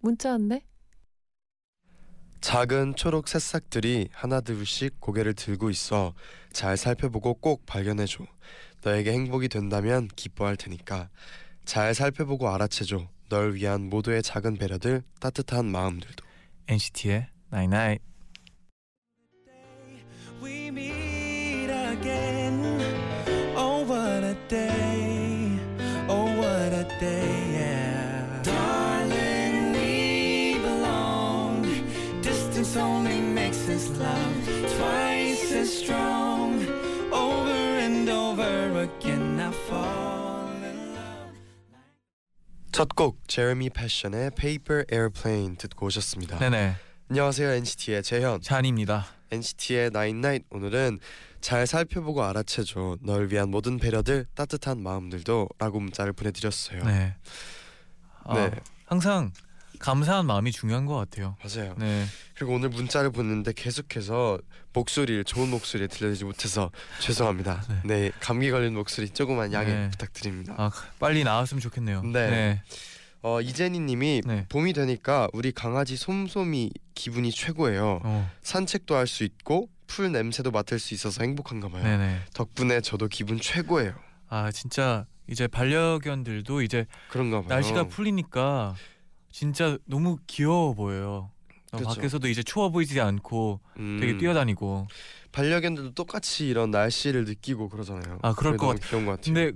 문자 왔네. 작은 초록 새싹들이 하나둘씩 고개를 들고 있어 잘 살펴보고 꼭 발견해줘. 너에게 행복이 된다면 기뻐할 테니까 잘 살펴보고 알아채줘. 널 위한 모두의 작은 배려들, 따뜻한 마음들도. NCT의 Night Night. Oh, what a day. Oh, what a day, us love twice as strong. Over and over again, I fall in love. 첫곡 제레미 패션의 Paper Airplane 듣고 오셨습니다. 네네. 안녕하세요 NCT의 재현. 잔입니다. NCT의 Night Night 오늘은 잘 살펴보고 알아채줘. 널 위한 모든 배려들, 따뜻한 마음들도 라고 문자를 보내드렸어요. 네. 아, 네. 항상 감사한 마음이 중요한 것 같아요. 맞아요. 네. 그리고 오늘 문자를 보냈는데 계속해서 목소리를 좋은 목소리 들려드리지 못해서 죄송합니다. 네. 네, 감기 걸린 목소리 조금만 양해 네. 부탁드립니다. 아 빨리 나왔으면 좋겠네요. 네. 네. 어 이재니님이 네. 봄이 되니까 우리 강아지 솜솜이 기분이 최고예요. 어. 산책도 할 수 있고 풀 냄새도 맡을 수 있어서 행복한가 봐요. 네네. 덕분에 저도 기분 최고예요. 아 진짜 이제 반려견들도 이제 그런가 봐요. 날씨가 풀리니까 진짜 너무 귀여워 보여요. 어, 그쵸. 밖에서도 이제 추워 보이지 않고 음, 되게 뛰어다니고. 반려견들도 똑같이 이런 날씨를 느끼고 그러잖아요. 아, 그럴 것 너무 귀여운 것 같아요. 근데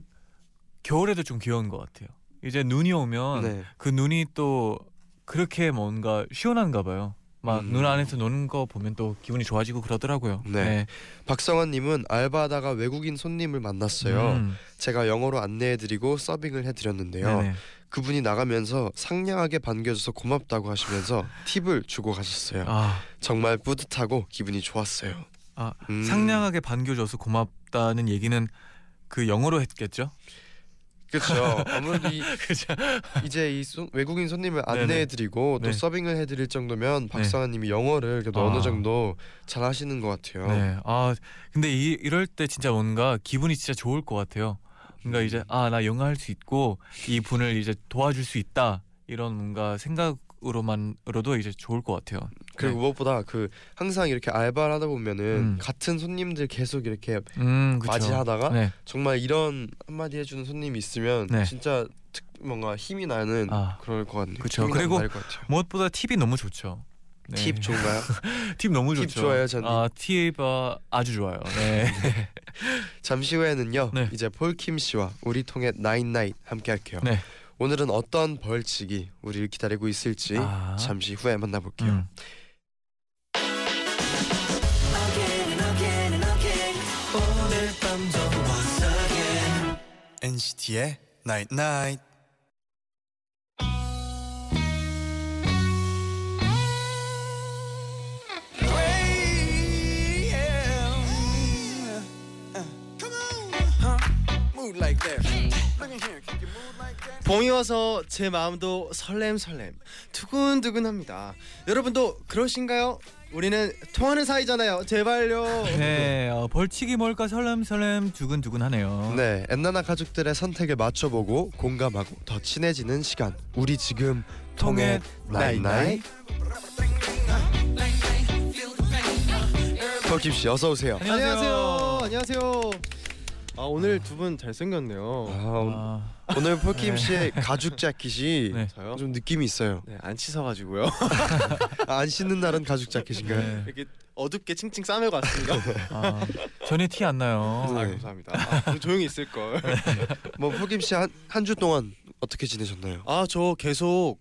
겨울에도 좀 귀여운 것 같아요. 이제 눈이 오면 네. 그 눈이 또 그렇게 뭔가 시원한가 봐요. 막 음. 눈 안에서 노는 거 보면 또 기분이 좋아지고 그러더라고요. 네. 박성환님은 알바하다가 외국인 손님을 만났어요. 음, 제가 영어로 안내해드리고 서빙을 해드렸는데요. 네네. 그분이 나가면서 상냥하게 반겨줘서 고맙다고 하시면서 팁을 주고 가셨어요. 아, 정말 뿌듯하고 기분이 좋았어요. 아 음. 상냥하게 반겨줘서 고맙다는 얘기는 그 영어로 했겠죠? 그렇죠. 이, 그죠? 이제 이 손- 외국인 손님을. 안내해드리고 또 네. 서빙을 해드릴 정도면 박성환님이 영어를 그래도 아. 어느 정도 잘 하시는 것 같아요. 네. 아 근데 이, 이럴 때 진짜 뭔가 기분이 진짜 좋을 것 같아요. 음. 이제 아 나 영어 할수 있고 이 분을 이제 도와줄 수 있다 이런 뭔가 생각으로만으로도 이제 좋을 것 같아요. 그리고 무엇보다 그 항상 이렇게 알바를 하다 보면은 음. 같은 손님들 계속 이렇게 음. 맞이하다가 네. 정말 이런 한마디 해주는 손님이 있으면 네. 진짜 특, 뭔가 힘이 나는 아, 그럴 것 같네요. 힘이 그리고. 무엇보다 팁이 너무 좋죠. 네. 팁 좋은가요? 팁 너무 팁 좋죠. 좋아요, 저는. 아, 팁 어, 아주 좋아요. 네. 잠시 후에는요. 네. 이제 폴킴 씨와 우리 통해 나인 나잇 함께 할게요. 네. 오늘은 어떤 벌칙이 우리를 기다리고 있을지 아. 잠시 후에 만나볼게요. 음. NCT의 Night Night. 봄이 와서 제 마음도 설렘설렘 두근두근합니다. 여러분도 그러신가요? 우리는 통하는 사이잖아요. 제발요. 네. 어, 벌칙이 뭘까 설렘설렘 두근두근하네요. 네, 엔나나 가족들의 선택을 맞춰보고 공감하고 더 친해지는 시간. 우리 지금 통해 나잇. 폴킴 씨 어서 오세요. 안녕하세요. 안녕하세요. 아 오늘 두 분 잘생겼네요. 아, 아, 오늘 폴킴 네. 씨의 가죽 자켓이 네. 저요? 좀 느낌이 있어요. 네, 안 씻어가지고요. 아, 안 씻는 날은 가죽 자켓인가요? 네. 이렇게 어둡게 칭칭 싸매고 왔습니다. 아, 전혀 티 안 나요. 아 네. 감사합니다. 아, 좀 조용히 있을 걸. 뭐 폴킴 씨한 한 주 동안 어떻게 지내셨나요? 아 저 계속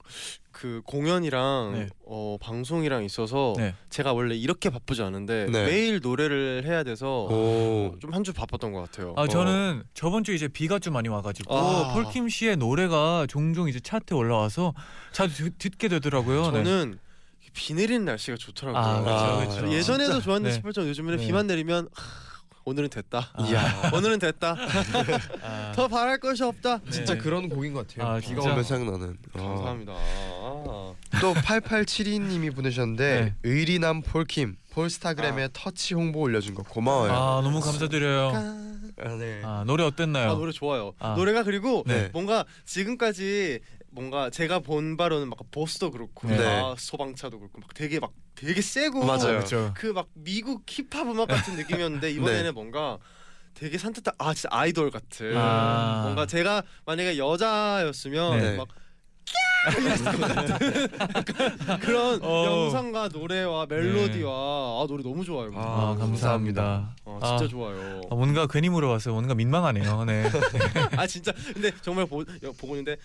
그 공연이랑 네. 어 방송이랑 있어서 네. 제가 원래 이렇게 바쁘지 않은데 네. 매일 노래를 해야 돼서 오. 좀한 주 바빴던 것 같아요. 아 저는 저번 주 이제 비가 좀 많이 와가지고 아. 폴킴 씨의 노래가 종종 이제 차트에 올라와서 자주 듣- 듣게 되더라고요. 네. 저는 비 내리는 날씨가 좋더라고요. 아, 아, 그렇죠, 그렇죠. 예전에도 진짜. 좋았는데 네. 싶을 정도 요즘에는 네. 비만 내리면 하, 오늘은 됐다. 아. 이야. 오늘은 됐다. 아, 더 바랄 것이 없다. 네. 진짜 그런 곡인 것 같아요. 아, 비가 진짜? 오면 생각나는. 아. 감사합니다. 아. 또 8872님이 보내셨는데 네. 의리남 폴킴 폴스타그램에 터치 홍보 올려준 거 고마워요. 아 너무 감사드려요. 아, 네. 아 노래 어땠나요? 아 노래 좋아요. 아. 노래가 그리고 네. 뭔가 지금까지 뭔가 제가 본 바로는 막 보스도 그렇고 네. 막 소방차도 그렇고 막 되게 막 되게 세고 맞아요. 그렇죠. 그막 미국 힙합 음악 같은 느낌이었는데 이번에는 네. 뭔가 되게 산뜻한 아 진짜 아이돌 같은 아. 뭔가 제가 만약에 여자였으면 네. 막 그런 어. 영상과 노래와 멜로디와 아 노래 너무 좋아요. 아, 아, 감사합니다. 아, 진짜 아, 좋아요. 아, 뭔가 괜히 물어봤어요. 뭔가 민망하네요. 네. 아 진짜 근데 정말 보, 보고 있는데 까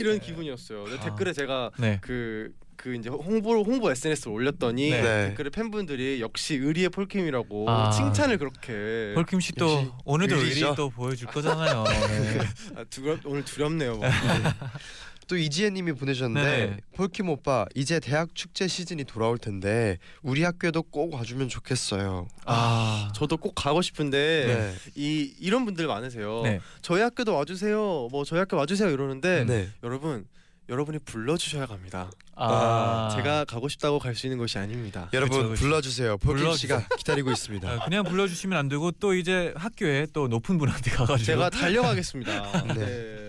이런 기분이었어요. 근데 아. 댓글에 제가 네. 그 그 이제 홍보 홍보 SNS를 올렸더니 네. 네. 댓글에 팬분들이 역시 의리의 폴킴이라고 아. 칭찬을 그렇게 폴킴 씨 또 오늘도. 의리 또 보여줄 거잖아요. 네. 아, 두렵, 오늘 두렵네요. 뭐. 또 이지혜님이 보내셨는데 네. 폴킴 오빠 이제 대학 축제 시즌이 돌아올 텐데 우리 학교에도 꼭 와주면 좋겠어요. 아, 저도 꼭 가고 싶은데 네. 이 이런 분들 많으세요. 네. 저희 학교도 와주세요. 뭐 저희 학교 와주세요 이러는데 네. 여러분 여러분이 불러주셔야 갑니다. 아, 제가 가고 싶다고 갈 수 있는 것이 아닙니다. 여러분 그쵸, 그쵸. 불러주세요. 폴킴. 씨가 기다리고 있습니다. 아, 그냥 불러주시면 안 되고 또 이제 학교에 또 높은 분한테 가가지고 제가 달려가겠습니다. 네.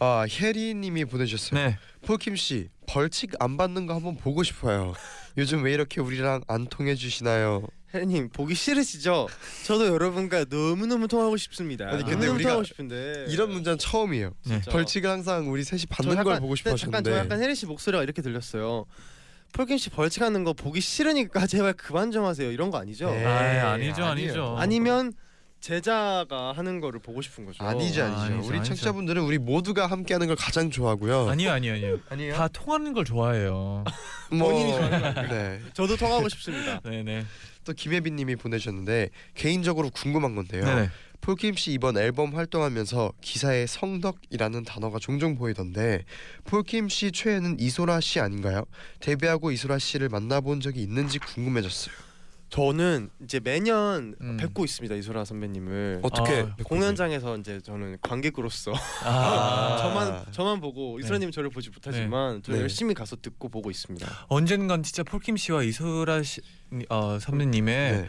네. 아 혜리님이 보내주셨어요. 네. 폴킴 씨 벌칙 안 받는 거 한번 보고 싶어요. 요즘 왜 이렇게 우리랑 안 통해 주시나요? 혜님 보기 싫으시죠? 저도 여러분과 너무 너무 통하고 싶습니다. 아니, 근데 너무 우리가 통하고 싶은데 이런 문제는 처음이에요. 네. 벌칙을 항상 우리 셋이 저 받는 약간- 걸 보고 잠깐 싶어하셨는데 저 약간 혜리 씨 목소리가 이렇게 들렸어요. 폴킴 씨 벌칙하는 거 보기 싫으니까 제발 그만 좀 하세요. 이런 거 아니죠? 네. 아, 아니죠, 아니에요. 아니죠. 아니면 제자가 하는 거를 보고 싶은 거죠. 아니죠, 아, 아니죠. 아니죠, 우리 아니죠. 청취자분들은 우리 모두가 함께하는 걸 가장 좋아하고요. 아니요, 아니요, 아니요. 아니에요? 다 통하는 걸 좋아해요. 뭐, 본인이 좋아하는 거 네. 저도 통하고 싶습니다. 네, 네. 또 김혜빈님이 보내셨는데 개인적으로 궁금한 건데요. 네, 네. 폴킴 씨 이번 앨범 활동하면서 기사에 성덕이라는 단어가 종종 보이던데 폴킴 씨 최애는 이소라 씨 아닌가요? 데뷔하고 이소라 씨를 만나본 적이 있는지 궁금해졌어요. 저는 이제 매년 음. 뵙고 있습니다 이소라 선배님을 어떻게 아, 공연장에서 이제 저는 관객으로서 아, 저만 저만 보고 네. 이소라님 저를 보지 못하지만 저는 네. 열심히 가서 듣고 보고 있습니다. 언젠간 진짜 폴킴 씨와 이소라 씨, 어, 선배님의 네.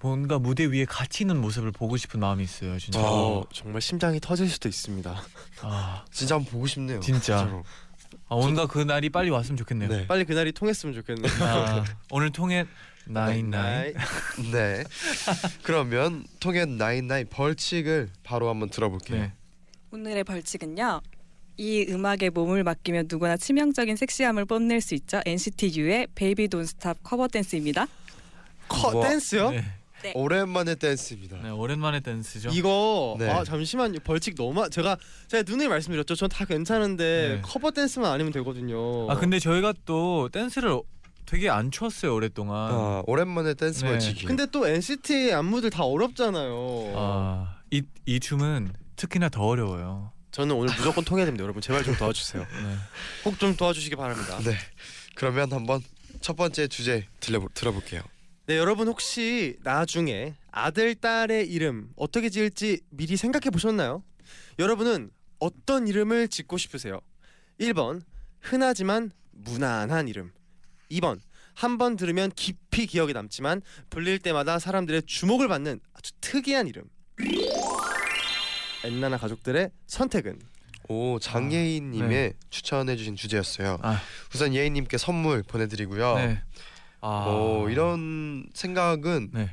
뭔가 무대 위에 같이 있는 모습을 보고 싶은 마음이 있어요, 진짜. 아. 저 정말 심장이 터질 수도 있습니다. 아, 진짜 한번 보고 싶네요. 진짜. 진짜로. 아, 뭔가 그 날이 빨리 왔으면 좋겠네요. 네. 빨리 그 날이 통했으면 좋겠네요. 아, 오늘 통해 나인 나인. 네. 그러면 통해 나인나인 벌칙을 바로 한번 들어볼게요. 네. 오늘의 벌칙은요. 이 음악에 몸을 맡기면 누구나 치명적인 섹시함을 뽐낼 수 있죠. NCT U의 Baby Don't Stop 커버 댄스입니다. 커 와. 댄스요? 네. 오랜만에 댄스입니다. 네, 오랜만에 댄스죠. 이거 네. 아 잠시만요 벌칙 너무 제가 제가 누누이 말씀드렸죠 전 다 괜찮은데 네. 커버 댄스만 아니면 되거든요 아 근데 저희가 또 댄스를 되게 안 추었어요 오랫동안. 아, 오랜만에 댄스 네. 벌칙이. 근데 또 NCT 안무들 다 어렵잖아요 아, 이, 이 춤은 특히나 더 어려워요. 저는 오늘 무조건 통해야 됩니다 여러분 제발 좀 도와주세요 네. 꼭 좀 도와주시기 바랍니다 네. 그러면 한번 첫 번째 주제 들려 들어볼게요. 네 여러분 혹시 나중에 아들 딸의 이름 어떻게 지을지 미리 생각해 보셨나요? 여러분은 어떤 이름을 짓고 싶으세요? 1번 흔하지만 무난한 이름 2번 한 번 들으면 깊이 기억에 남지만 불릴 때마다 사람들의 주목을 받는 아주 특이한 이름 엔나나 가족들의 선택은 오 장예인님의 네. 추천해주신 주제였어요. 아. 우선 예인님께 선물 보내드리고요. 네. 아. 오 이런 생각은 네.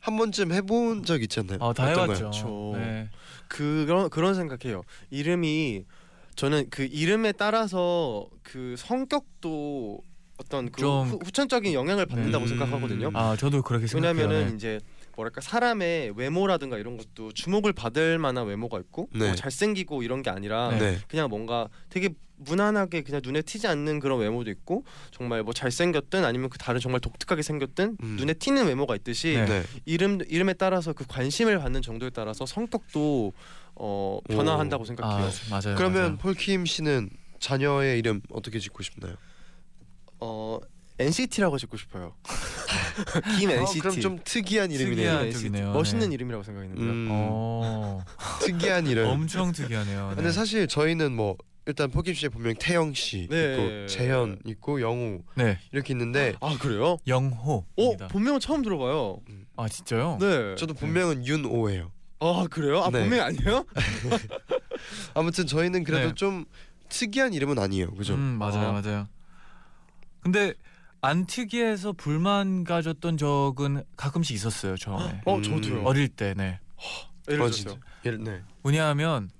한 번쯤 해본 적 있지 않나요? 아, 다 어떤가요? 해봤죠. 그렇죠. 네. 그런 그런 생각해요. 이름이 저는 그 이름에 따라서 그 성격도 어떤 그 좀- 후, 후천적인 영향을 받는다고 음. 생각하거든요. 아, 저도 그렇게 생각해요. 왜냐면은 네. 이제 뭐랄까 사람의 외모라든가 이런 것도 주목을 받을 만한 외모가 있고 네. 뭐 잘생기고 이런 게 아니라 네. 네. 그냥 뭔가 되게 무난하게 그냥 눈에 튀지 않는 그런 외모도 있고 정말 뭐 잘생겼든 아니면 그 다른 정말 독특하게 생겼든 음. 눈에 튀는 외모가 있듯이 네. 네. 이름 이름에 따라서 그 관심을 받는 정도에 따라서 성격도 어, 변화한다고 오. 생각해요. 아 맞아요. 그러면 맞아요. 폴킴 씨는 자녀의 이름 어떻게 짓고 싶나요? 어 NCT라고 짓고 싶어요. 김 NCT. 아, 그럼 좀 특이한 이름이네요. 특이한 NCT. 멋있는 네. 이름이라고 생각했는데요. 음, 어 특이한 이름. 엄청 특이하네요. 네. 근데 사실 저희는 뭐 일단 폴킴 씨의 본명 태영 씨 네. 있고 재현 있고 영우 네 이렇게 있는데 아 그래요? 어 영호입니다. 본명은 처음 들어봐요. 아 진짜요? 네. 저도 본명은 윤오예요. 아 그래요? 아 네. 본명 아니에요? 아무튼 저희는 그래도 네. 좀 특이한 이름은 아니에요. 그죠? 음 맞아요 아. 맞아요. 근데 안 특이해서 불만 가졌던 적은 가끔씩 있었어요 처음에. 어 음. 저도요. 어릴 때 네. 예를 어, 들어서. 진짜. 예를 네. 왜냐하면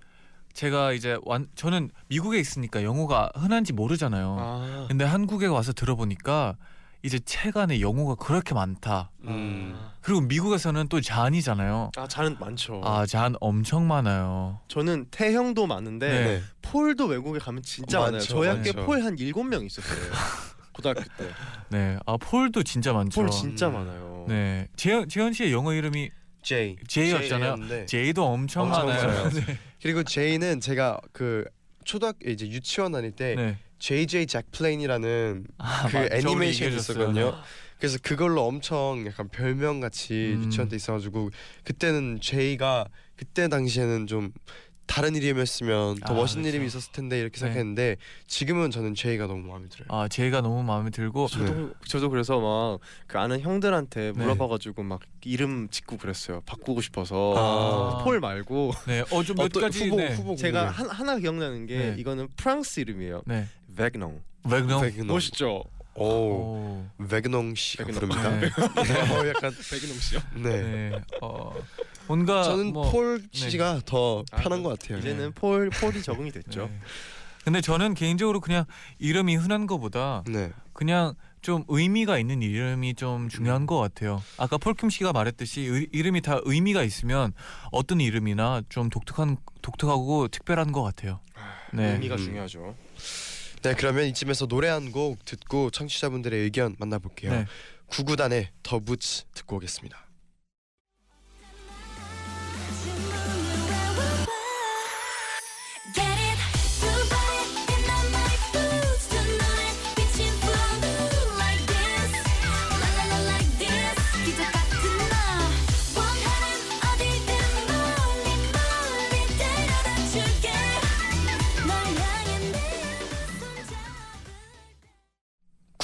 제가 이제 완 저는 미국에 있으니까 영어가 흔한지 모르잖아요. 아. 근데 한국에 와서 들어보니까 이제 책 안에 영어가 그렇게 많다. 음. 그리고 미국에서는 또 잔이잖아요. 아 잔은 많죠. 아잔 엄청 많아요. 저는 태형도 많은데 네. 네. 폴도 외국에 가면 진짜 많죠, 많아요. 저희 학교에 많죠. 폴한 일곱 명 있었어요. 고등학교 때. 네. 아 폴도 진짜 많죠. 폴 진짜 음. 많아요. 네. 재현 재현 씨의 영어 이름이. 제이였잖아요. 제이였는데 제이도 엄청, 엄청 많아요. 네. 그리고 제이는 제가 그 초등학교 이제 유치원 다닐 때 네. JJ 제트플레인이라는 아, 그 애니메이션이. 있었거든요. 그래서 그걸로 엄청 약간 별명 같이 음. 유치원 때 있어가지고 그때는 제이가 그때 당시에는 좀 다른 이름이었으면 더 아, 멋있는 그렇죠. 이름이 있었을 텐데 이렇게 네. 생각했는데 지금은 저는 제이가 너무 마음에 들어요. 아 제이가 너무 마음에 들고 저도 저도 그래서 막 그 아는 형들한테 네. 물어봐가지고 막 이름 짓고 그랬어요. 바꾸고 싶어서 아. 폴 말고 네. 어좀 몇 어떤 가지 후보 네. 후보 제가. 한, 하나 기억나는 게 네. 이거는 프랑스 이름이에요. 네. 베그농. 베그농. 멋있죠? 오 오. 베그농 씨가 베그농. 부릅니다. 네. 네. 어, 약간 베그농 씨요? 네. 네. 어 뭔가 저는 뭐, 폴 씨가 더 아, 편한 것 같아요. 이제는 폴 폴이 적응이 됐죠. 네. 근데 저는 개인적으로 그냥 이름이 흔한 거보다 네. 그냥 좀 의미가 있는 이름이 좀 음. 중요한 것 같아요. 아까 폴킴 씨가 말했듯이 의- 이름이 다 의미가 있으면 어떤 이름이나 좀 독특한 독특하고 특별한 것 같아요. 네. 의미가 음. 중요하죠. 네 그러면 이쯤에서 노래 한 곡 듣고 청취자분들의 의견 만나볼게요. 네. 구구단의 더 부츠 듣고 오겠습니다.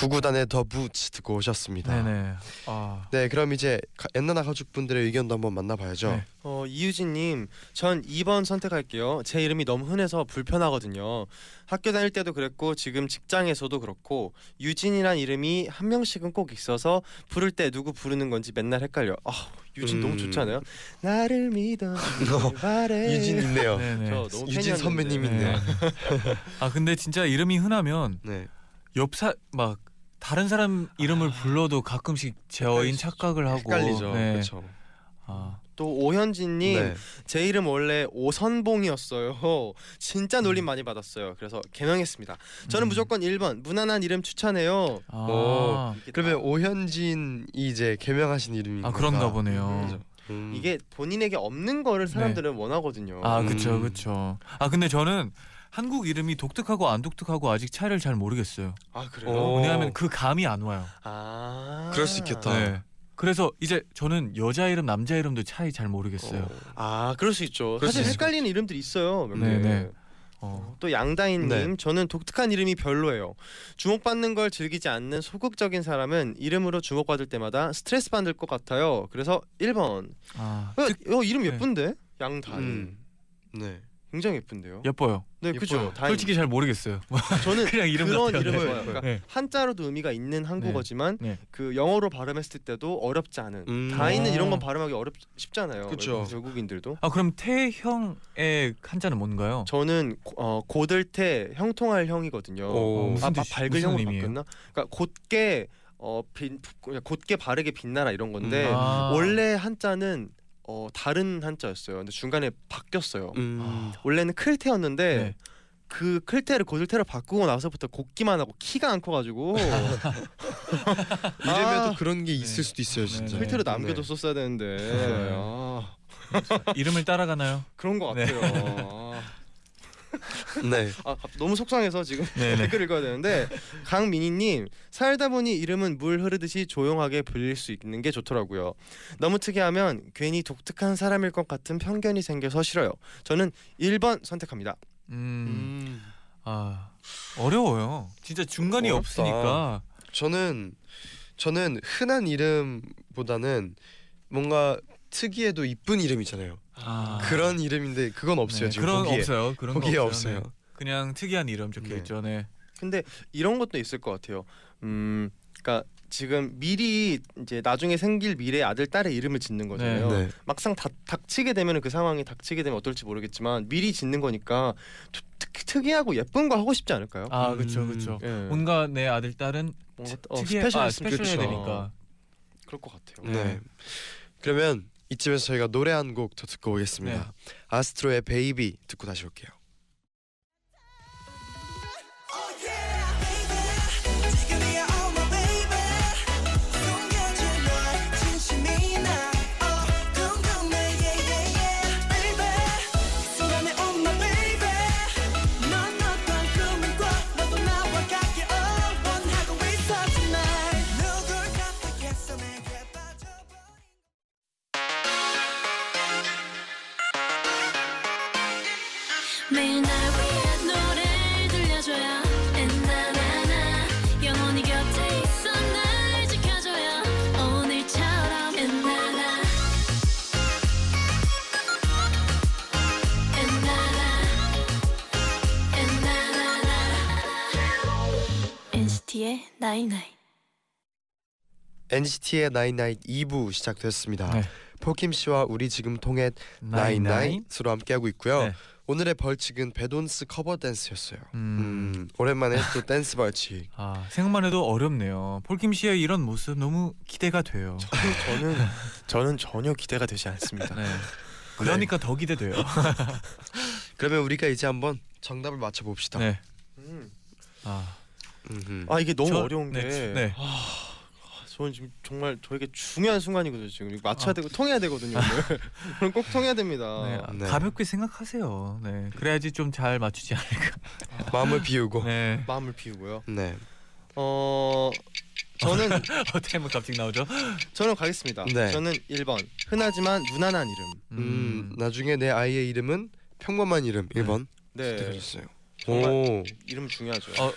구구단의 더 부츠 듣고 오셨습니다. 네네. 아. 네, 그럼 이제 가- 엔나나 가족분들의 의견도 한번 만나봐야죠. 네. 어 이유진님, 전 2번 선택할게요. 제 이름이 너무 흔해서 불편하거든요. 학교 다닐 때도 그랬고 지금 직장에서도 그렇고 유진이란 이름이 한 명씩은 꼭 있어서 부를 때 누구 부르는 건지 맨날 헷갈려. 아 유진 음. 너무 좋잖아요. 나를 믿어 바래. 유진 있네요. 네네. 저 너무 유진 팬이었는데. 선배님 네. 있네요. 아 근데 진짜 이름이 흔하면 네. 옆사 막 다른 사람 이름을 불러도 가끔씩 제 어인 헷갈리죠. 착각을 하고 헷갈리죠. 네. 그렇죠. 아, 또 오현진님 네. 제 이름 원래 오선봉이었어요. 진짜 놀림 많이 받았어요. 그래서 개명했습니다. 저는 음. 무조건 1번 무난한 이름 추천해요. 아, 오. 그러면 다- 오현진이 이제 개명하신 이름인 아? 그런가 보네요. 그죠. 음. 이게 본인에게 없는 거를 사람들은 원하거든요. 아 그쵸 음. 그쵸. 아 근데 저는 한국 이름이 독특하고 안 독특하고 아직 차이를 잘 모르겠어요. 아 그래요? 오. 왜냐하면 그 감이 안 와요. 아 그럴 수 있겠다. 네. 그래서 이제 저는 여자 이름 남자 이름도 차이 잘 모르겠어요. 아 그럴 수 있죠. 그럴 수 사실 있을 헷갈리는 이름들이 있어요. 몇 네, 개. 네. 어. 또 양다인님 네. 저는 독특한 이름이 별로예요. 주목받는 걸 즐기지 않는 소극적인 사람은 이름으로 주목받을 때마다 스트레스 받을 것 같아요. 그래서 1번. 아, 어, 특- 어, 이름 네. 예쁜데? 양다인. 음. 네. 굉장히 예쁜데요. 예뻐요. 네, 그죠. 솔직히 잘 모르겠어요. 저는 그냥 이름 그런 같아요. 이름을 네. 좋아해요. 그러니까 네. 한자로도 의미가 있는 한국어지만 네. 그 영어로 발음했을 때도 어렵지 않은. 음. 다인은 어. 이런 건 발음하기 어렵 쉽잖아요. 그쵸. 외국- 외국인들도. 아 그럼 태형의 한자는 뭔가요? 저는 고- 어, 고들태 형통할 형이거든요. 오. 무슨 아, 아 뜻이- 무슨 형으로 의미예요? 바뀌었나? 그러니까 곧게 어 빛, 그냥 곧게 바르게 빛나라 이런 건데 음. 아. 원래 한자는 어 다른 한자였어요. 근데 중간에 바뀌었어요. 음. 원래는 클테였는데 네. 그 클테를 고들테로 바꾸고 나서부터 곱기만 하고 키가 안 커가지고 이름에도 아. 그런 게 있을 네. 수도 있어요 네, 진짜. 네. 클테로 네. 남겨뒀었어야 되는데 네. 아, 이름을 따라가나요? 그런 것 네. 같아요. 네. 아, 갑- 너무 속상해서 지금 네네. 댓글 읽어야 되는데 강민희님 살다 보니 이름은 물 흐르듯이 조용하게 불릴 수 있는 게 좋더라고요. 너무 특이하면 괜히 독특한 사람일 것 같은 편견이 생겨서 싫어요. 저는 1번 선택합니다. 음. 음. 아 어려워요. 진짜 중간이 어렵다. 없으니까. 저는 저는 흔한 이름보다는 뭔가 특이해도 이쁜 이름이잖아요. 아. 그런 이름인데 그건 없어요 네, 지금 그런 거기에 없어요. 그런 거 거기에 없어요. 없어요. 네. 그냥 특이한 이름 적혀 네. 있죠. 네. 근데 이런 것도 있을 것 같아요. 음, 그러니까 지금 미리 이제 나중에 생길 미래 아들 딸의 이름을 짓는 거잖아요. 네. 막상 다, 닥치게 되면 그 상황이 닥치게 되면 어떨지 모르겠지만 미리 짓는 거니까 특, 특, 특이하고 예쁜 거 하고 싶지 않을까요? 아 그렇죠, 음. 그렇죠. 예. 뭔가 내 아들 딸은 뭔가 트- 어, 특이해, special 아, special해야 그렇죠. 되니까. 그럴 것 같아요. 네. 그러면 이쯤에서 저희가 노래 한 곡 더 듣고 오겠습니다. 네. 아스트로의 Baby 듣고 다시 올게요. night night NCT의 night night 2부 시작됐습니다. 네. 폴킴 씨와 우리 지금 통해 나인나잇으로 함께하고 있고요. 네. 오늘의 벌칙은 배돈스 커버 댄스였어요. 음. 음, 오랜만에 또 댄스 벌칙. 아 생각만 해도 어렵네요. 폴킴 씨의 이런 모습 너무 기대가 돼요. 저는 저는 전혀 기대가 되지 않습니다. 네. 그러니까 더 기대돼요. 그러면 우리가 이제 한번 정답을 맞춰 봅시다. 네. 음. 아, 아 이게 너무 저- 어려운 게 네, 네. 저는 지금 정말 저에게 중요한 순간이거든요. 지금 이거 맞춰야 아. 되고 통해야 되거든요. 오늘. 오늘 꼭 통해야 됩니다. 네. 아, 네. 가볍게 생각하세요. 네. 그래야지 좀 잘 맞추지 않을까. 마음을 비우고. 네. 네. 마음을 비우고요. 어 저는 어떻게 뭐 갑자기 나오죠? 저는 가겠습니다. 네. 저는 1번 흔하지만 무난한 이름. 음, 나중에 내 아이의 이름은 평범한 이름 1번 네. 선택해주세요. 정말 오, 이름 중요하죠. 어,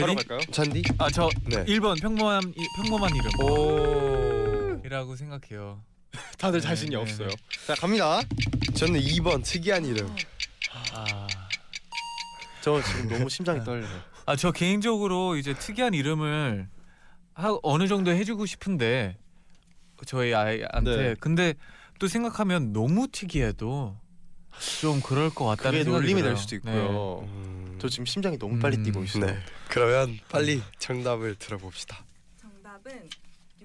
바로 제리? 갈까요? 잔디? 아저 네. 1번 평범한 이- 평범한 오, 이름이라고 생각해요. 다들 네, 자신이 네, 없어요. 네. 자 갑니다. 저는 2번 특이한 이름. 아. 저 지금 너무 심장이 떨려요. 아저 개인적으로 이제 특이한 이름을 하, 어느 정도 해주고 싶은데 저희 아이한테 네. 근데 또 생각하면 너무 특이해도 좀 그럴 것 같다는 그게 생각이 놀림이 들어요. 될 수도 있고요. 음, 저 지금 심장이 너무 빨리 음, 뛰고 있어요. 네. 그러면 빨리 정답을 들어봅시다. 정답은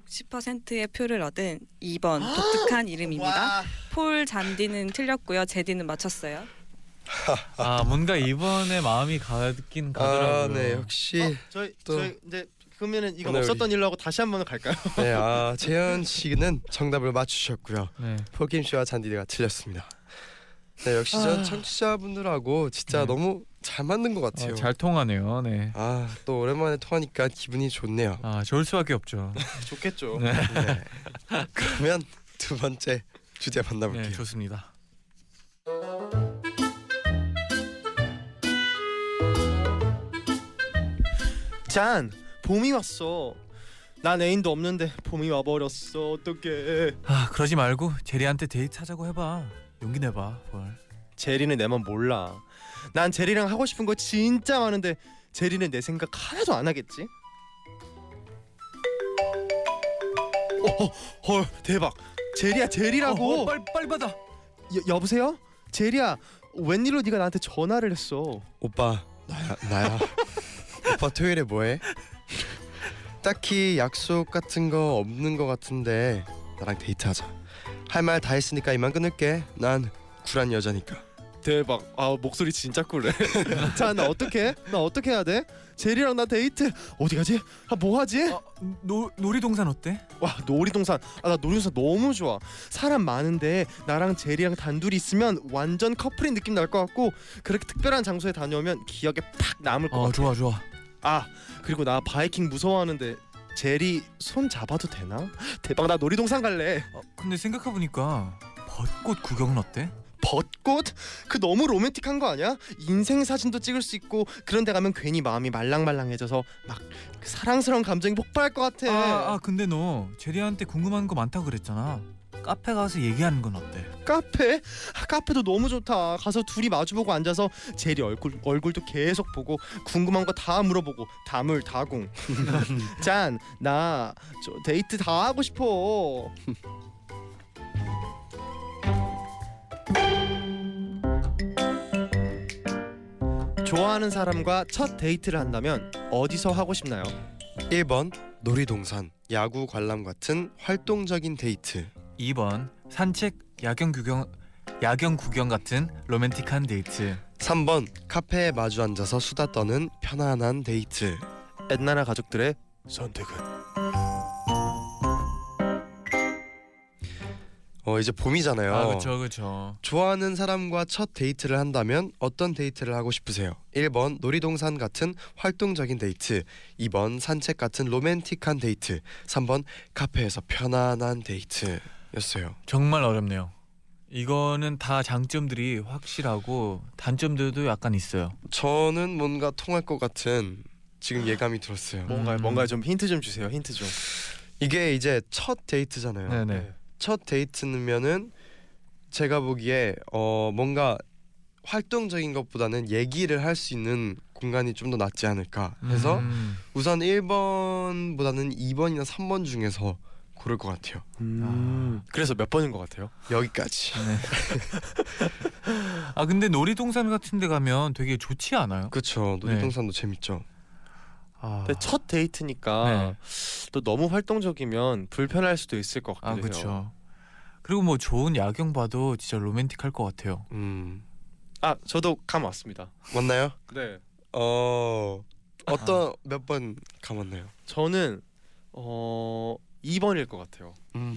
60%의 표를 얻은 2번 독특한 이름입니다. 와. 폴 잔디는 틀렸고요. 제디는 맞췄어요. 네. 아 뭔가 이번에 마음이 가긴 가더라고요. 아, 네 역시 어, 저희 또- 저희 이제 그러면은 오늘 없었던 일로 하고 다시 한번 갈까요? 네, 아 재현 씨는 정답을 맞추셨고요. 네. 폴킴 씨와 잔디가 틀렸습니다. 네, 역시 전 청취자분들하고 진짜 네. 너무 잘 맞는 것 같아요. 어, 잘 통하네요. 네. 아, 또 오랜만에 통하니까 기분이 좋네요. 아 좋을 수밖에 없죠. 좋겠죠. 네. 네. 그러면 두 번째 주제 만나볼게요. 네 좋습니다. 짠 봄이 왔어. 난 애인도 없는데 봄이 와버렸어. 어떡해. 아 그러지 말고 제리한테 데이트 하자고 해봐. 용기 내봐. 뭘. 제리는 내 맘 몰라. 난 제리랑 하고 싶은 거 진짜 많은데 제리는 내 생각 하나도 안 하겠지? 어, 어, 헐 대박. 제리야 제리라고. 어, 어, 빨리 빨리 받아. 여, 여보세요? 제리야 웬일로 네가 나한테 전화를 했어? 오빠 나야 나야. 오빠 토요일에 뭐해? 딱히 약속 같은 거 없는 거 같은데 나랑 데이트하자. 할 말 다 했으니까 이만 끊을게. 난 쿨한 여자니까. 대박. 아 목소리 진짜 쿨해. 자 나 어떻게? 나 어떻게 해야 돼? 제리랑 나 데이트 어디 가지? 아 뭐 하지? 어, 노 놀이동산 어때? 와 놀이동산. 아 나 놀이동산 너무 좋아. 사람 많은데 나랑 제리랑 단둘이 있으면 완전 커플인 느낌 날 것 같고 그렇게 특별한 장소에 다녀오면 기억에 팍 남을 것 어 같아. 좋아 좋아. 아 그리고 나 바이킹 무서워하는데 제리 손 잡아도 되나? 대박 나 놀이동산 갈래. 어, 근데 생각해 보니까 벚꽃 구경은 어때? 벚꽃? 그 너무 로맨틱한 거 아니야? 인생 사진도 찍을 수 있고 그런 데 가면 괜히 마음이 말랑말랑해져서 막 그 사랑스러운 감정이 폭발할 것 같아. 아, 아 근데 너 제리한테 궁금한 거 많다고 그랬잖아. 카페 가서 얘기하는 건 어때? 카페? 아, 카페도 너무 좋다. 가서 둘이 마주보고 앉아서 제리 얼굴 얼굴도 계속 보고 궁금한 거 다 물어보고 다물 다궁. 짠, 나 저 데이트 다 하고 싶어. 좋아하는 사람과 첫 데이트를 한다면 어디서 하고 싶나요? 1번 놀이동산, 야구 관람 같은 활동적인 데이트. 2번 산책, 야경 구경, 야경 구경 같은 로맨틱한 데이트. 3번 카페에 마주 앉아서 수다 떠는 편안한 데이트. 엔나나 가족들의 선택은 어 이제 봄이잖아요. 아 그렇죠 그렇죠. 좋아하는 사람과 첫 데이트를 한다면 어떤 데이트를 하고 싶으세요? 1번 놀이동산 같은 활동적인 데이트 2번 산책 같은 로맨틱한 데이트 3번 카페에서 편안한 데이트 였어요 정말 어렵네요. 이거는 다 장점들이 확실하고 단점들도 약간 있어요. 저는 뭔가 통할 것 같은 지금 예감이 들었어요 뭔가 음. 뭔가 좀 힌트 좀 주세요. 힌트 좀. 이게 이제 첫 데이트잖아요 네네. 첫 데이트면은 제가 보기에 어 뭔가 활동적인 것보다는 얘기를 할 수 있는 공간이 좀 더 낫지 않을까 해서 음. 우선 1번보다는 2번이나 3번 중에서 고를 것 같아요. 음. 그래서 몇 번인 것 같아요? 여기까지. 네. 아 근데 놀이동산 같은 데 가면 되게 좋지 않아요? 그렇죠. 놀이동산도 재밌죠. 아, 근데 첫 데이트니까 네. 또 너무 활동적이면 불편할 수도 있을 것 같기도 아 해요. 그렇죠. 그리고 뭐 좋은 야경 봐도 진짜 로맨틱할 것 같아요. 음. 아 저도 감 왔습니다. 맞나요? 네. 어 어떤 몇번 감았나요? 저는 어 2번일 것 같아요.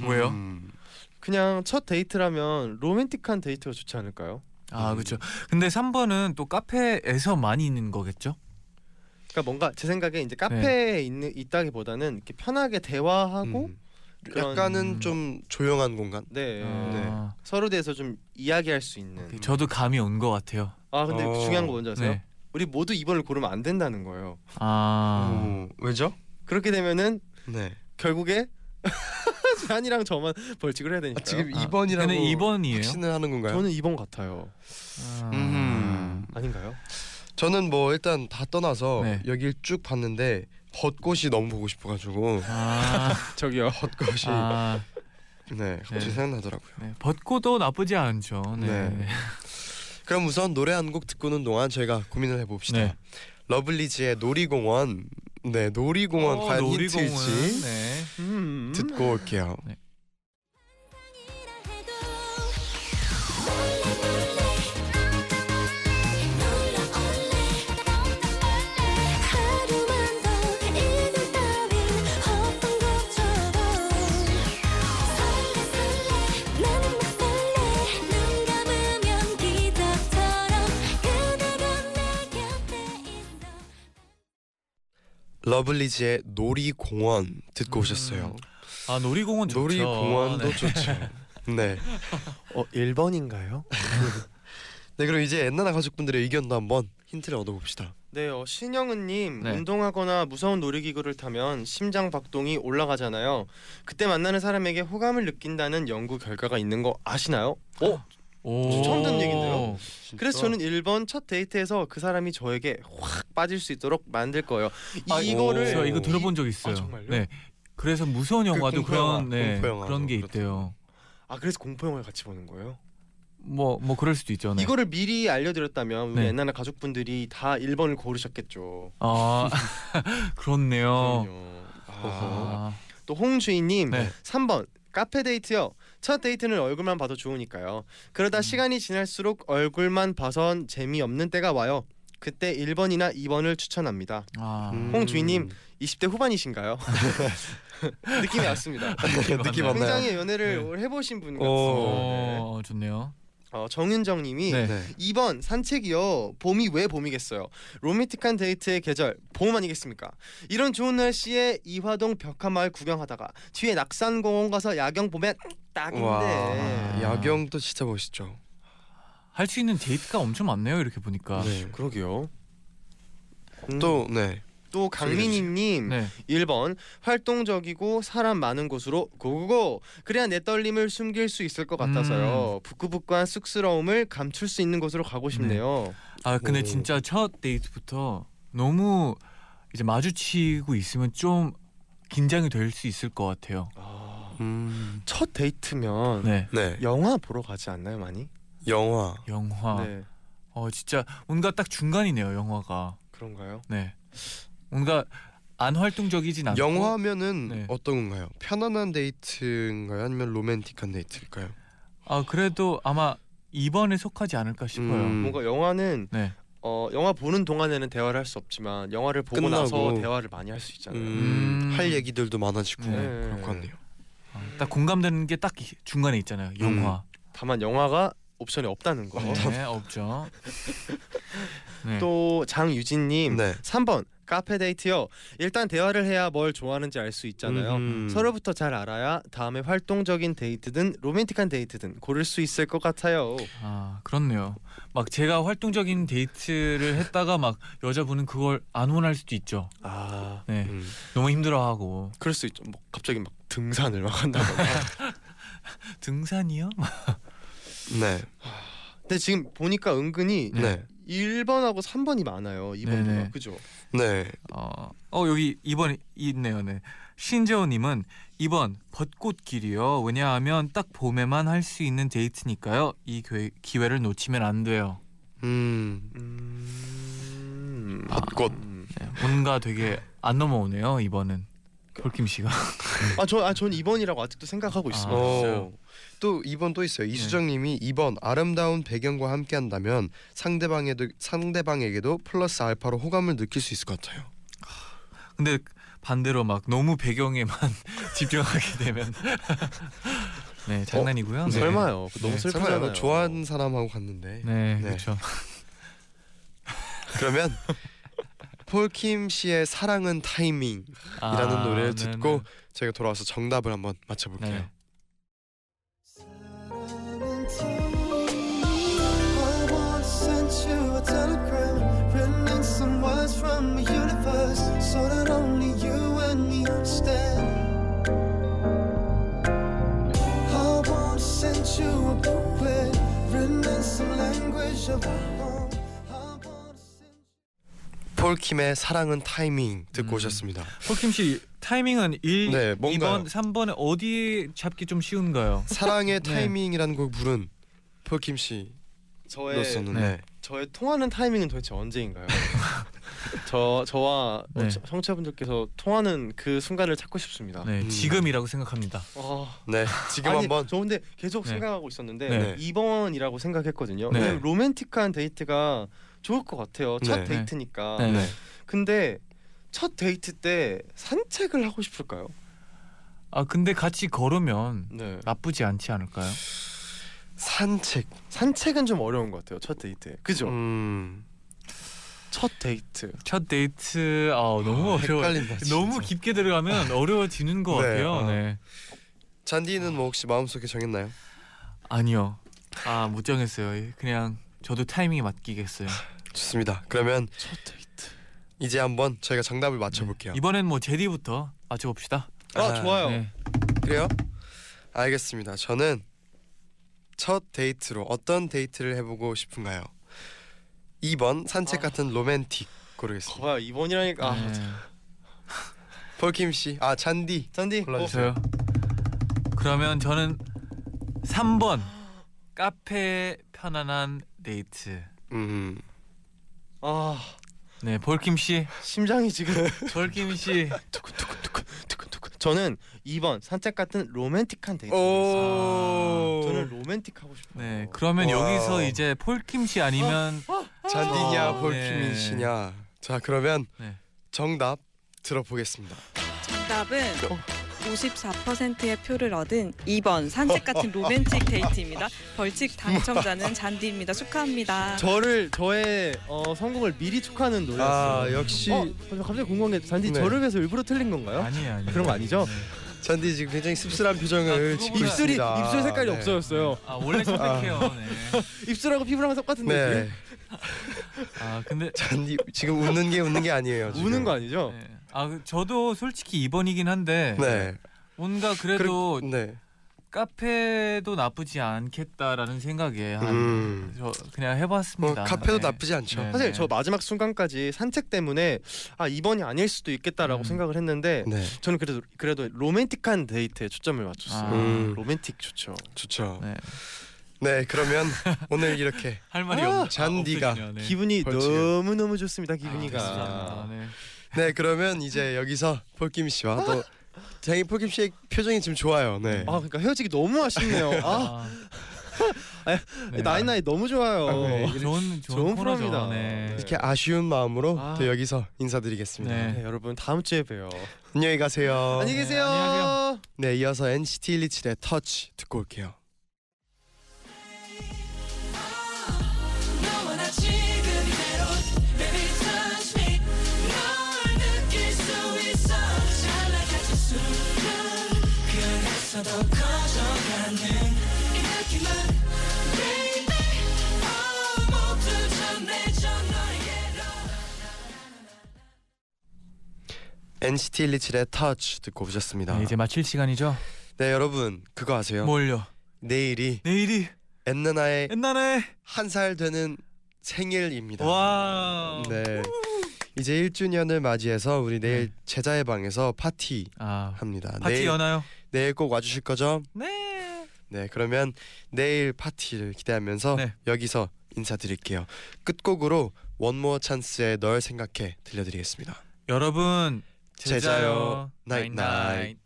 왜요? 음. 그냥 첫 데이트라면 로맨틱한 데이트가 좋지 않을까요? 아 음. 그렇죠. 근데 3번은 또 카페에서 많이 있는 거겠죠? 그러니까 뭔가 제 생각에 이제 카페에 있는 있다기보다는 이렇게 편하게 대화하고 음. 그런- 약간은 음. 좀 조용한 공간. 네. 아, 서로 대해서 좀 이야기할 수 있는. 저도 감이 온 것 같아요. 아 근데 어. 중요한 거 뭔지 아세요? 네. 우리 모두 2번을 고르면 안 된다는 거예요. 아 오, 왜죠? 그렇게 되면은 네. 결국에 잔이랑 저만 벌칙을 해야 되니까. 아, 지금 아, 2번이라고 근데 2번이에요? 확신을 하는 건가요? 저는 2번 같아요. 아. 음. 아닌가요? 저는 뭐 일단 다 떠나서 네. 여길 쭉 봤는데 벚꽃이 너무 보고 싶어가지고 아, 저기요. 벚꽃이 아, 네 갑자기 네. 생각나더라고요. 네. 벚꽃도 나쁘지 않죠. 네. 네. 그럼 우선 노래 한 곡 듣고는 동안 저희가 고민을 해봅시다. 네. 러블리즈의 놀이공원. 네, 놀이공원 어, 과연 놀이공원. 힌트일지 네. 음. 듣고 올게요. 하 러블리즈의 놀이공원 듣고 음, 오셨어요. 아 놀이공원 좋죠. 놀이공원도 네. 좋죠. 네. 어 1번인가요? 네, 그럼 이제 엔나나 가족분들의 의견도 한번 힌트를 얻어봅시다. 네, 어, 신영은님 네. 운동하거나 무서운 놀이기구를 타면 심장 박동이 올라가잖아요. 그때 만나는 사람에게 호감을 느낀다는 연구 결과가 있는 거 아시나요? 어? 오. 처음 듣는 얘긴데요? 그래서 저는 1번 첫 데이트에서 그 사람이 저에게 확 빠질 수 있도록 만들 거예요. 아, 이거를 저 이거 들어본 적 있어요. 아, 정말요? 네. 그래서 무서운 영화도 공포 영화, 그런 네, 공포 영화도 그런 게 그렇죠. 있대요. 아 그래서 공포 영화를 같이 보는 거예요? 뭐 뭐 그럴 수도 있죠. 네. 이거를 미리 알려드렸다면 우리 네. 옛날에 가족분들이 다 1번을 고르셨겠죠. 아 그렇네요. 그럼요. 아, 또 홍주희님 네. 3번 카페 데이트요. 첫 데이트는 얼굴만 봐도 좋으니까요. 그러다 음. 시간이 지날수록 얼굴만 봐선 재미없는 때가 와요. 그때 1번이나 2번을 추천합니다. 아. 음. 홍주희님 20대 후반이신가요? 느낌이 왔습니다. 느낌 왔나요? 굉장히 연애를 네. 해보신 분 오. 같습니다. 어, 좋네요. 어, 정윤정 님이 네. 네. 2번 산책이요. 봄이 왜 봄이겠어요. 로맨틱한 데이트의 계절 봄 아니겠습니까? 이런 좋은 날씨에 이화동 벽화마을 구경하다가 뒤에 낙산공원 가서 야경 보면 딱인데. 와 야경도 진짜 멋있죠. 할 수 있는 데이트가 엄청 많네요. 이렇게 보니까. 네. 그러게요. 음, 또 네. 또 강민희님 네. 1번 활동적이고 사람 많은 곳으로 고고고 그래야 내 떨림을 숨길 수 있을 것 같아서요 부끄부끄한 쑥스러움을 감출 수 있는 곳으로 가고 싶네요 아 근데 오. 진짜 첫 데이트부터 너무 이제 마주치고 있으면 좀 긴장이 될 수 있을 것 같아요. 아, 음. 첫 데이트면 네. 네. 영화 보러 가지 않나요 많이? 영화. 영화. 네 어 진짜 뭔가 딱 중간이네요. 영화가. 그런가요? 네. 뭔가 안 활동적이진 않고. 영화면은 네. 어떤 건가요? 편안한 데이트인가요? 아니면 로맨틱한 데이트일까요? 아 그래도 아마 2번에 속하지 않을까 싶어요. 음. 뭔가 영화는 네. 어 영화 보는 동안에는 대화를 할 수 없지만 영화를 보고 끝나고. 나서 대화를 많이 할 수 있잖아요. 음, 음. 할 얘기들도 많아지고 네. 그럴 것 같네요. 어, 딱 공감되는 게 딱 중간에 있잖아요. 영화. 다만 영화가 옵션에 없다는 거. 네, 없죠. 네. 또 장유진님 네. 3번 카페 데이트요. 일단 대화를 해야 뭘 좋아하는지 알 수 있잖아요. 음. 서로부터 잘 알아야 다음에 활동적인 데이트든 로맨틱한 데이트든 고를 수 있을 것 같아요. 아 그렇네요. 막 제가 활동적인 데이트를 했다가 막 여자분은 그걸 안 원할 수도 있죠. 아 네, 음. 너무 힘들어하고 그럴 수 있죠. 뭐 갑자기 막 등산을 막 한다거나. 등산이요? 네. 근데 지금 보니까 은근히 네. 1번하고 3번이 많아요. 2번보다 네네. 그죠? 네. 어, 어 여기 2번 있네요. 네. 신재호 님은 2번 벚꽃길이요. 왜냐하면 딱 봄에만 할 수 있는 데이트니까요. 이 기회, 기회를 놓치면 안 돼요. 음. 음... 벚꽃. 음. 네, 뭔가 되게 안 넘어오네요. 2번은 폴킴 씨가. 아, 저, 아, 전 2번이라고 아직도 생각하고 아, 있습니다. 진짜요? 또 2번 또 있어요. 이수정 님이 2번 아름다운 배경과 함께 한다면 상대방에도 상대방에게도 플러스 알파로 호감을 느낄 수 있을 것 같아요. 근데 반대로 막 너무 배경에만 집중하게 되면 네 장난이고요. 네. 설마요. 너무 네. 슬프잖아요. 설마 좋아하는 사람하고 갔는데 네, 네. 그렇죠. 그러면 폴킴 씨의 사랑은 타이밍이라는 아, 노래를 네, 듣고 네. 저희가 돌아와서 정답을 한번 맞춰볼게요. 폴킴의 사랑은 타이밍 듣고 음. 오셨습니다. 폴킴 씨 타이밍은 1, 네, 뭔가요? 2번, 3번에 어디 잡기 좀 쉬운가요? 사랑의 네. 타이밍이라는 곡 부른 폴킴 씨로서는 저의 네. 저의 통하는 타이밍은 도대체 언제인가요? 저 저와 네. 어, 청- 청취자분들께서 통하는 그 순간을 찾고 싶습니다. 네, 음. 지금이라고 생각합니다. 아, 네. 지금 아니, 한번 저 근데 계속 네. 생각하고 있었는데 네. 2번이라고 생각했거든요. 네. 로맨틱한 데이트가 좋을 것 같아요. 첫 네. 데이트니까. 네. 네. 근데 첫 데이트 때 산책을 하고 싶을까요? 아 근데 같이 걸으면 네. 나쁘지 않지 않을까요? 산책. 산책은 좀 어려운 것 같아요. 첫 데이트. 그죠? 음. 첫 데이트. 첫 데이트 아 너무 아, 어려워. 헷갈린다. 너무 깊게 들어가면 어려워지는 것 네, 같아요. 아. 네. 잔디는 뭐 혹시 마음속에 정했나요? 아니요. 아 못 정했어요. 그냥 저도 타이밍에 맡기겠어요. 좋습니다. 그러면 첫 데이트. 이제 한번 저희가 정답을 맞춰볼게요. 이번엔 뭐 제디부터 맞춰봅시다. 아, 아, 좋아요. 네. 그래요? 알겠습니다. 저는 첫 데이트로 어떤 데이트를 해보고 싶은가요? 2번 산책 아. 같은 로맨틱 고르겠습니다. 거봐요 2번이라니까. 아, 네. 폴킴 씨, 아 잔디 잔디. 골라주세요. 저요. 그러면 저는 3번 카페 편안한 데이트. 음, 어, 아, 네, 폴킴 씨, 심장이 지금 폴킴 씨. 저는 2번 산책 같은 로맨틱한 데이트. 오. 저는 로맨틱 하고 싶어요. 네, 그러면 와. 여기서 이제 폴킴 씨 아니면 잔디냐 어, 폴킴 네. 씨냐. 자 그러면 네. 정답 들어보겠습니다. 정답은 54%의 표를 얻은 2번 산책 같은 로맨틱 데이트입니다. 벌칙 당첨자는 잔디입니다. 축하합니다. 저를 저의 어, 성공을 미리 축하하는 노래였어요. 아 역시 어, 저 갑자기 궁금한 게 잔디 네. 저를 위해서 일부러 틀린 건가요? 아니에요, 아니에요. 그런 거 아니죠? 네. 잔디 지금 굉장히 씁쓸한 표정을 아, 짓고 보면- 입술이 있습니다. 입술 색깔이 네. 없어졌어요. 아 원래 청백해요. 네. 입술하고 피부랑 똑같은 네. 느낌. 아 근데 잔디 지금 웃는 게 웃는 게 아니에요. 지금. 우는 거 아니죠? 네. 아 그- 저도 솔직히 2번이긴 한데 네. 뭔가 그래도 그리고- 네. 카페도 나쁘지 않겠다라는 생각에 한 음. 저 그냥 뭐 해봤습니다. 카페도 네. 나쁘지 않죠. 네. 사실 저 마지막 순간까지 산책 때문에 아 2번이 아닐 수도 있겠다라고 음. 생각을 했는데 네. 저는 그래도 그래도 로맨틱한 데이트에 초점을 맞췄어요. 아. 음. 로맨틱 좋죠. 좋죠. 네. 네 그러면 오늘 이렇게 할 말이 아, 없, 잔디가 없으시네요. 네. 기분이. 너무 너무 좋습니다. 아, 기분이가. 됐습니다. 네. 네 그러면 이제 여기서 폴킴 씨와 또 장인 폴킴 씨의 표정이 지금 좋아요. 네. 아 그러니까 헤어지기 너무 아쉽네요. 아 아, 네. 나이 나이 너무 좋아요. 아, 네. 좋은 좋은, 좋은. 프로입니다. 네. 이렇게 아쉬운 마음으로 아. 또 여기서 인사드리겠습니다. 네. 네, 여러분 다음 주에 봬요. 안녕히 가세요. 안녕히 계세요. 안녕히 가세요. 네 이어서 NCT 127의 터치 듣고 올게요. NCT 127의 터치 듣고 오셨습니다. 네, 이제 마칠 시간이죠. 네 여러분 그거 아세요? 뭘요? 내일이 내일이 엔나나의 옛날에 한살 되는 생일입니다. 와. 네. 이제 1주년을 맞이해서 우리 내일 네. 제자의 방에서 파티 아 합니다. 파티 내일, 여나요? 내일 꼭 와주실 거죠? 네. 네, 그러면 내일 파티를 기대하면서 네. 여기서 인사드릴게요. 끝곡으로 원모어 찬스의 널 생각해 들려드리겠습니다. 여러분 제자요 나잇, 나잇.